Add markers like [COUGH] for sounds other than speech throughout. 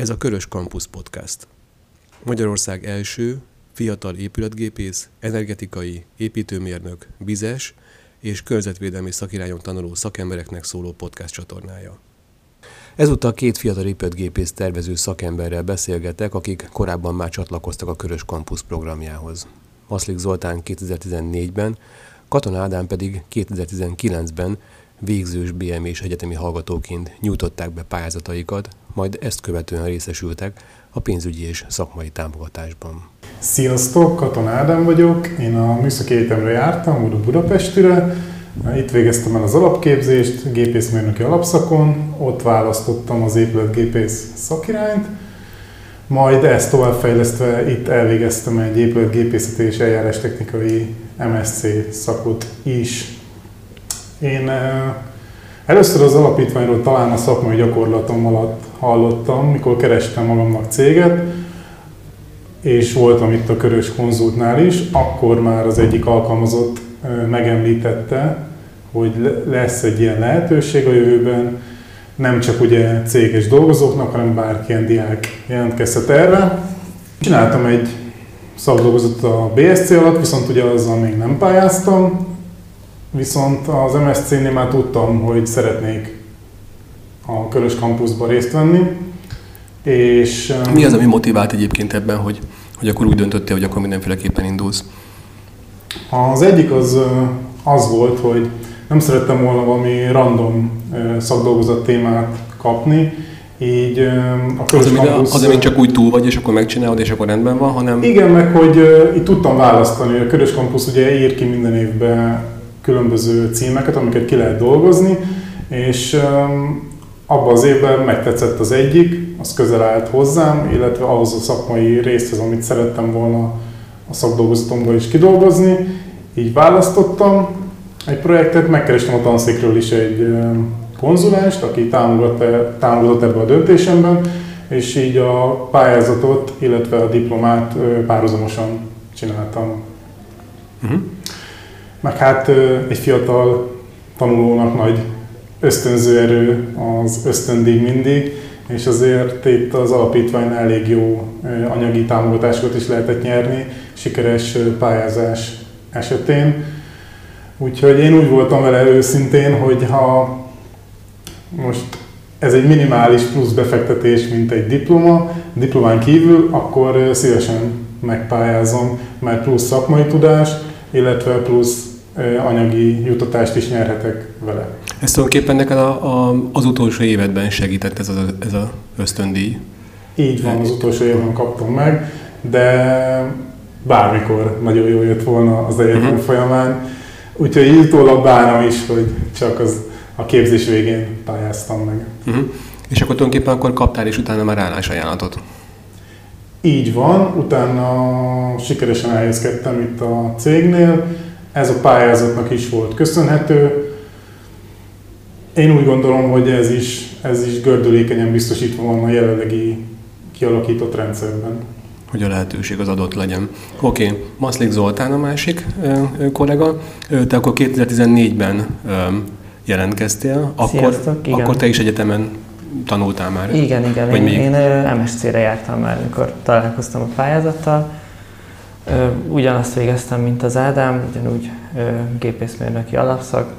Ez a Körös Campus Podcast. Magyarország első fiatal épületgépész, energetikai, építőmérnök, bizes és környezetvédelmi szakirányon tanuló szakembereknek szóló podcast csatornája. Ezúttal két fiatal épületgépész tervező szakemberrel beszélgetek, akik korábban már csatlakoztak a Körös Campus programjához. Maszlik Zoltán 2014-ben, Katon Ádám pedig 2019-ben végzős BM és egyetemi hallgatóként nyújtották be pályázataikat, majd ezt követően részesültek a pénzügyi és szakmai támogatásban. Sziasztok, Katon Ádám vagyok, én a Műszaki Egyetemre jártam, oda Budapestire, itt végeztem el az alapképzést, gépészmérnöki alapszakon, ott választottam az épületgépész szakirányt, majd ezt továbbfejlesztve itt elvégeztem egy épületgépészeti és eljárástechnikai MSC szakot is. Én eh, először az alapítványról talán a szakmai gyakorlatom alatt hallottam, mikor kerestem magamnak céget, és voltam itt a Körös Konzultnál is, akkor már az egyik alkalmazott megemlítette, hogy lesz egy ilyen lehetőség a jövőben, nem csak ugye céges dolgozóknak, hanem bárki diák jelentkezhet erre. Csináltam egy szakdolgozatot a BSC alatt, viszont ugye azzal még nem pályáztam, Viszont az MSC-nél már tudtam, hogy szeretnék a Körös Campusban részt venni. És, Mi az, ami motivált egyébként ebben, hogy, hogy akkor úgy döntöttél, hogy akkor mindenféleképpen indulsz? Az egyik az, az volt, hogy nem szerettem volna valami random szakdolgozat témát kapni, így a Körös az, Campus... Az, amit csak úgy túl vagy, és akkor megcsinálod, és akkor rendben van, hanem... Igen, meg hogy uh, itt tudtam választani. A Körös Campus ugye ír ki minden évben különböző címeket, amiket ki lehet dolgozni, és um, abban az évben megtetszett az egyik, az közel állt hozzám, illetve ahhoz a szakmai részhez, amit szerettem volna a szakdolgozatomból is kidolgozni. Így választottam egy projektet, megkerestem a tanszékről is egy konzulást, aki támogatott, támogatott ebbe a döntésemben, és így a pályázatot, illetve a diplomát párhuzamosan csináltam. Uh-huh meg hát egy fiatal tanulónak nagy ösztönző erő az ösztöndíj mindig, és azért itt az alapítvány elég jó anyagi támogatásokat is lehetett nyerni sikeres pályázás esetén. Úgyhogy én úgy voltam vele őszintén, hogy ha most ez egy minimális plusz befektetés, mint egy diploma, diplomán kívül, akkor szívesen megpályázom, mert plusz szakmai tudás, illetve plusz anyagi jutatást is nyerhetek vele. Ez tulajdonképpen neked a, a, az utolsó évedben segített ez a, ez a ösztöndíj? Így van, az utolsó évben kaptam meg, de bármikor nagyon jó jött volna az egyetem uh-huh. folyamán. Úgyhogy utólag bánom is, hogy csak az a képzés végén pályáztam meg. Uh-huh. És akkor tulajdonképpen akkor kaptál is utána már állásajánlatot? Így van, utána sikeresen elhelyezkedtem itt a cégnél, ez a pályázatnak is volt köszönhető. Én úgy gondolom, hogy ez is, ez is gördülékenyen biztosítva van a jelenlegi kialakított rendszerben. Hogy a lehetőség az adott legyen. Oké, okay. Maszlik Zoltán a másik ö, ö, kollega. Te akkor 2014-ben ö, jelentkeztél, akkor, igen. akkor te is egyetemen tanultál már? Igen, igen. Vagy én, még? én MSC-re jártam már, amikor találkoztam a pályázattal Ugyanazt végeztem, mint az Ádám, ugyanúgy gépészmérnöki alapszak,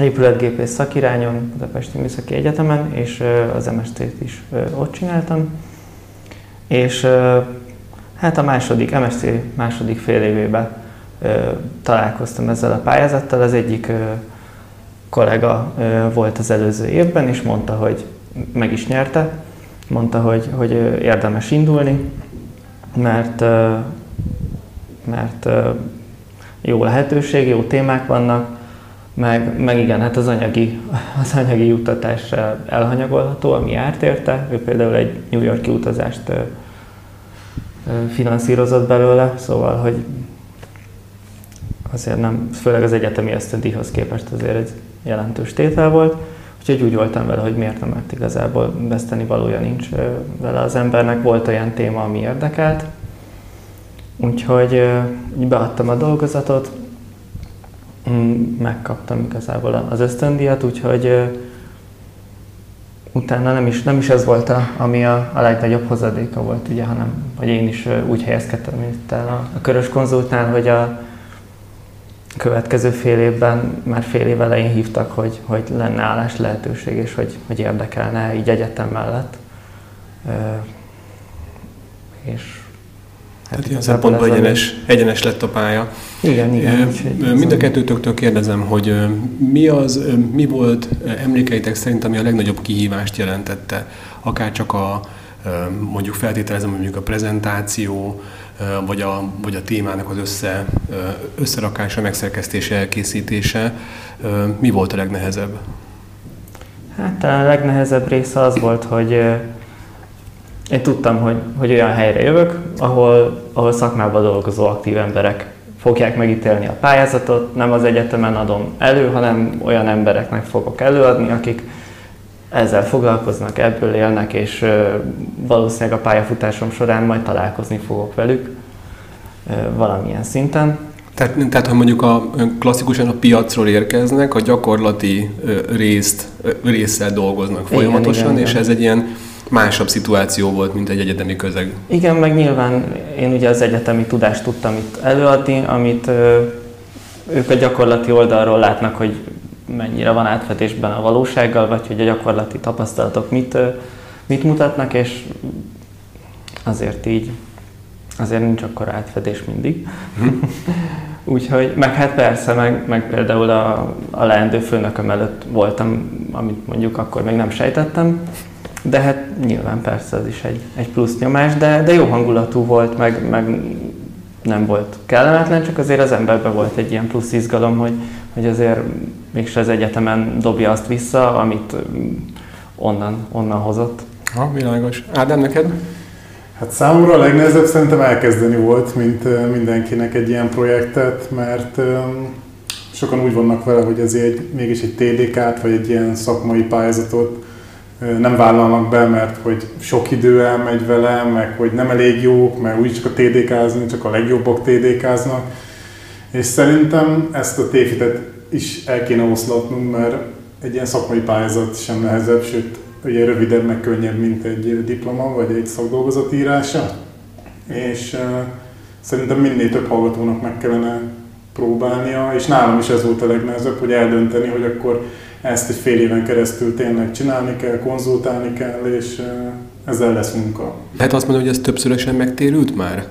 épületgépész szakirányon, Budapesti Műszaki Egyetemen, és az MST-t is ott csináltam. És hát a második, MST második fél évében találkoztam ezzel a pályázattal. Az egyik kollega volt az előző évben, és mondta, hogy meg is nyerte, mondta, hogy, hogy érdemes indulni, mert mert jó lehetőség, jó témák vannak, meg, meg igen, hát az anyagi, [LAUGHS] az anyagi juttatás elhanyagolható, ami járt érte. Ő például egy New Yorki utazást finanszírozott belőle, szóval, hogy azért nem, főleg az egyetemi ösztöndíjhoz képest azért egy jelentős tétel volt. Úgyhogy úgy voltam vele, hogy miért nem, mert igazából veszteni valója nincs vele az embernek. Volt olyan téma, ami érdekelt. Úgyhogy beadtam a dolgozatot, mm, megkaptam igazából az ösztöndíjat, úgyhogy utána nem is, nem is ez volt, a, ami a, a legnagyobb hozadéka volt, ugye, hanem hogy én is úgy helyezkedtem, mint el a, a körös konzultán, hogy a következő fél évben, már fél év elején hívtak, hogy, hogy lenne állás lehetőség, és hogy, hogy érdekelne így egyetem mellett. és Hát ilyen szempontból egyenes, egyenes lett a pálya. Igen, igen. Mind a kettőtöktől kérdezem, hogy mi az, mi volt emlékeitek szerint, ami a legnagyobb kihívást jelentette? Akár csak a, mondjuk feltételezem, mondjuk a prezentáció, vagy a, vagy a témának az össze, összerakása, megszerkesztése, elkészítése. Mi volt a legnehezebb? Hát a legnehezebb része az volt, hogy én tudtam, hogy, hogy olyan helyre jövök, ahol, ahol szakmában dolgozó aktív emberek fogják megítélni a pályázatot, nem az egyetemen adom elő, hanem olyan embereknek fogok előadni, akik ezzel foglalkoznak, ebből élnek, és valószínűleg a pályafutásom során majd találkozni fogok velük valamilyen szinten. Tehát, tehát ha mondjuk a klasszikusan a piacról érkeznek, a gyakorlati részt, résszel dolgoznak folyamatosan, igen, igen, és igen. ez egy ilyen másabb szituáció volt, mint egy egyetemi közeg. Igen, meg nyilván én ugye az egyetemi tudást tudtam itt előadni, amit ők a gyakorlati oldalról látnak, hogy mennyire van átfedésben a valósággal, vagy hogy a gyakorlati tapasztalatok mit, mit mutatnak, és azért így, azért nincs akkor átfedés mindig. Mhm. [LAUGHS] Úgyhogy, meg hát persze, meg, meg például a, a leendő főnököm előtt voltam, amit mondjuk akkor még nem sejtettem, de hát nyilván persze az is egy, egy plusz nyomás, de, de jó hangulatú volt, meg, meg nem volt kellemetlen, csak azért az emberben volt egy ilyen plusz izgalom, hogy, hogy azért mégse az egyetemen dobja azt vissza, amit onnan, onnan hozott. Ha, világos. Ádám, neked? Hát számomra a legnehezebb szerintem elkezdeni volt, mint mindenkinek egy ilyen projektet, mert sokan úgy vannak vele, hogy ez egy, mégis egy TDK-t, vagy egy ilyen szakmai pályázatot nem vállalnak be, mert hogy sok idő elmegy vele, meg hogy nem elég jók, meg úgy csak a TDK-zni, csak a legjobbak TDK-znak. És szerintem ezt a tévhitet is el kéne oszlatnunk, mert egy ilyen szakmai pályázat sem nehezebb, sőt, ugye rövidebb, meg könnyebb, mint egy diploma, vagy egy szakdolgozat írása. És uh, szerintem minél több hallgatónak meg kellene próbálnia, és nálam is ez volt a legnehezebb, hogy eldönteni, hogy akkor ezt egy fél éven keresztül tényleg csinálni kell, konzultálni kell, és ezzel lesz munka. Lehet azt mondani, hogy ez többszörösen megtérült már?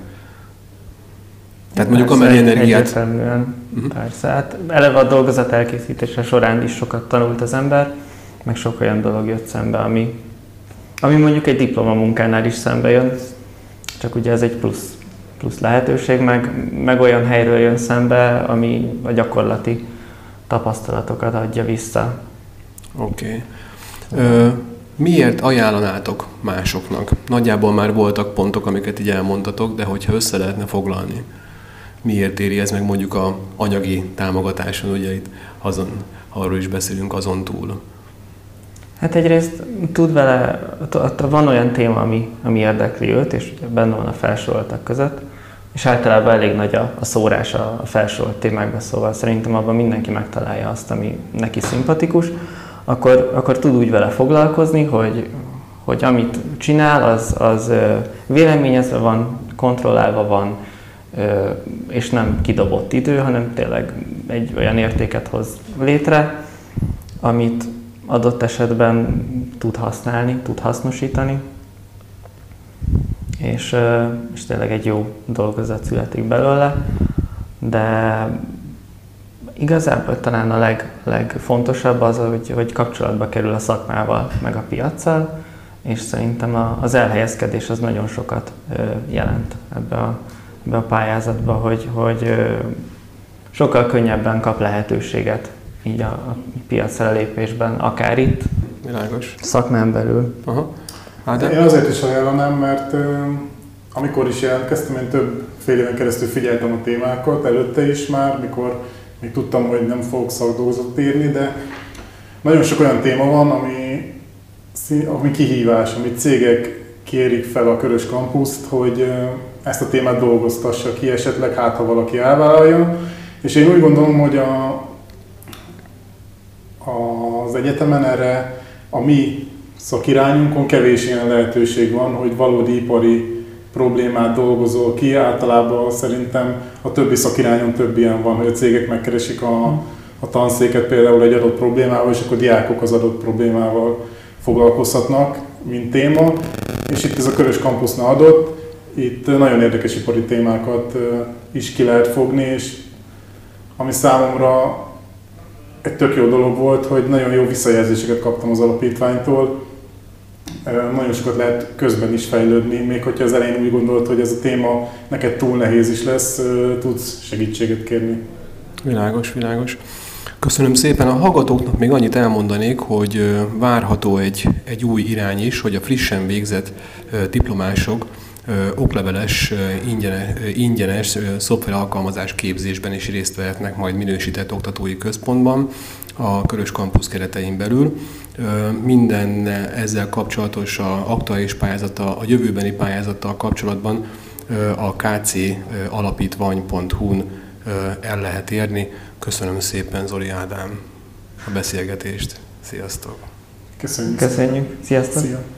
Tehát mondjuk amennyi energiát... Egyértelműen, uh-huh. persze. Hát eleve a dolgozat elkészítése során is sokat tanult az ember, meg sok olyan dolog jött szembe, ami, ami mondjuk egy diplomamunkánál is szembe jön, csak ugye ez egy plusz, plusz lehetőség, meg, meg olyan helyről jön szembe, ami a gyakorlati tapasztalatokat adja vissza. Oké. Okay. Miért ajánlanátok másoknak? Nagyjából már voltak pontok, amiket így elmondtatok, de hogyha össze lehetne foglalni, miért éri ez meg mondjuk a anyagi támogatáson, ugye itt azon, arról is beszélünk azon túl? Hát egyrészt tud vele, van olyan téma, ami, ami érdekli őt, és benne van a felsoroltak között, és általában elég nagy a, a szórás a, a felsorolt témákban, szóval szerintem abban mindenki megtalálja azt, ami neki szimpatikus, akkor, akkor tud úgy vele foglalkozni, hogy, hogy amit csinál, az, az véleményezve van, kontrollálva van, és nem kidobott idő, hanem tényleg egy olyan értéket hoz létre, amit adott esetben tud használni, tud hasznosítani, és, és tényleg egy jó dolgozat születik belőle, de igazából talán a leg, legfontosabb az, hogy, hogy kapcsolatba kerül a szakmával, meg a piaccal, és szerintem a, az elhelyezkedés az nagyon sokat jelent ebbe a, ebbe a pályázatba, hogy, hogy sokkal könnyebben kap lehetőséget így a, a piacra lépésben, akár itt, Világos. szakmán belül. Aha. Hát, Én azért is ajánlanám, mert amikor is jelentkeztem, én több fél éven keresztül figyeltem a témákat, előtte is már, mikor még tudtam, hogy nem fogok szakdolgozatot írni, de nagyon sok olyan téma van, ami, ami kihívás, amit cégek kérik fel a Körös Kampuszt, hogy ezt a témát dolgoztassa ki, esetleg hát, ha valaki elvállalja. És én úgy gondolom, hogy a, az egyetemen erre a mi szakirányunkon kevés ilyen lehetőség van, hogy valódi ipari problémát dolgozol ki. Általában szerintem a többi szakirányon több ilyen van, hogy a cégek megkeresik a, a tanszéket például egy adott problémával, és akkor diákok az adott problémával foglalkozhatnak, mint téma. És itt ez a Körös Campusnál adott, itt nagyon érdekes ipari témákat is ki lehet fogni, és ami számomra egy tök jó dolog volt, hogy nagyon jó visszajelzéseket kaptam az alapítványtól. Nagyon sokat lehet közben is fejlődni, még hogyha az elején úgy gondolt, hogy ez a téma neked túl nehéz is lesz, tudsz segítséget kérni. Világos, világos. Köszönöm szépen. A hallgatóknak még annyit elmondanék, hogy várható egy, egy új irány is, hogy a frissen végzett diplomások okleveles, ingyenes, ingyenes szoftver alkalmazás képzésben is részt vehetnek majd minősített oktatói központban a Körös Campus keretein belül. Minden ezzel kapcsolatos a aktuális pályázata, a jövőbeni pályázattal kapcsolatban a kc alapítvany.hu-n el lehet érni. Köszönöm szépen Zoli Ádám a beszélgetést. Sziasztok! Köszönjük! Köszönjük! Sziasztok! Szia.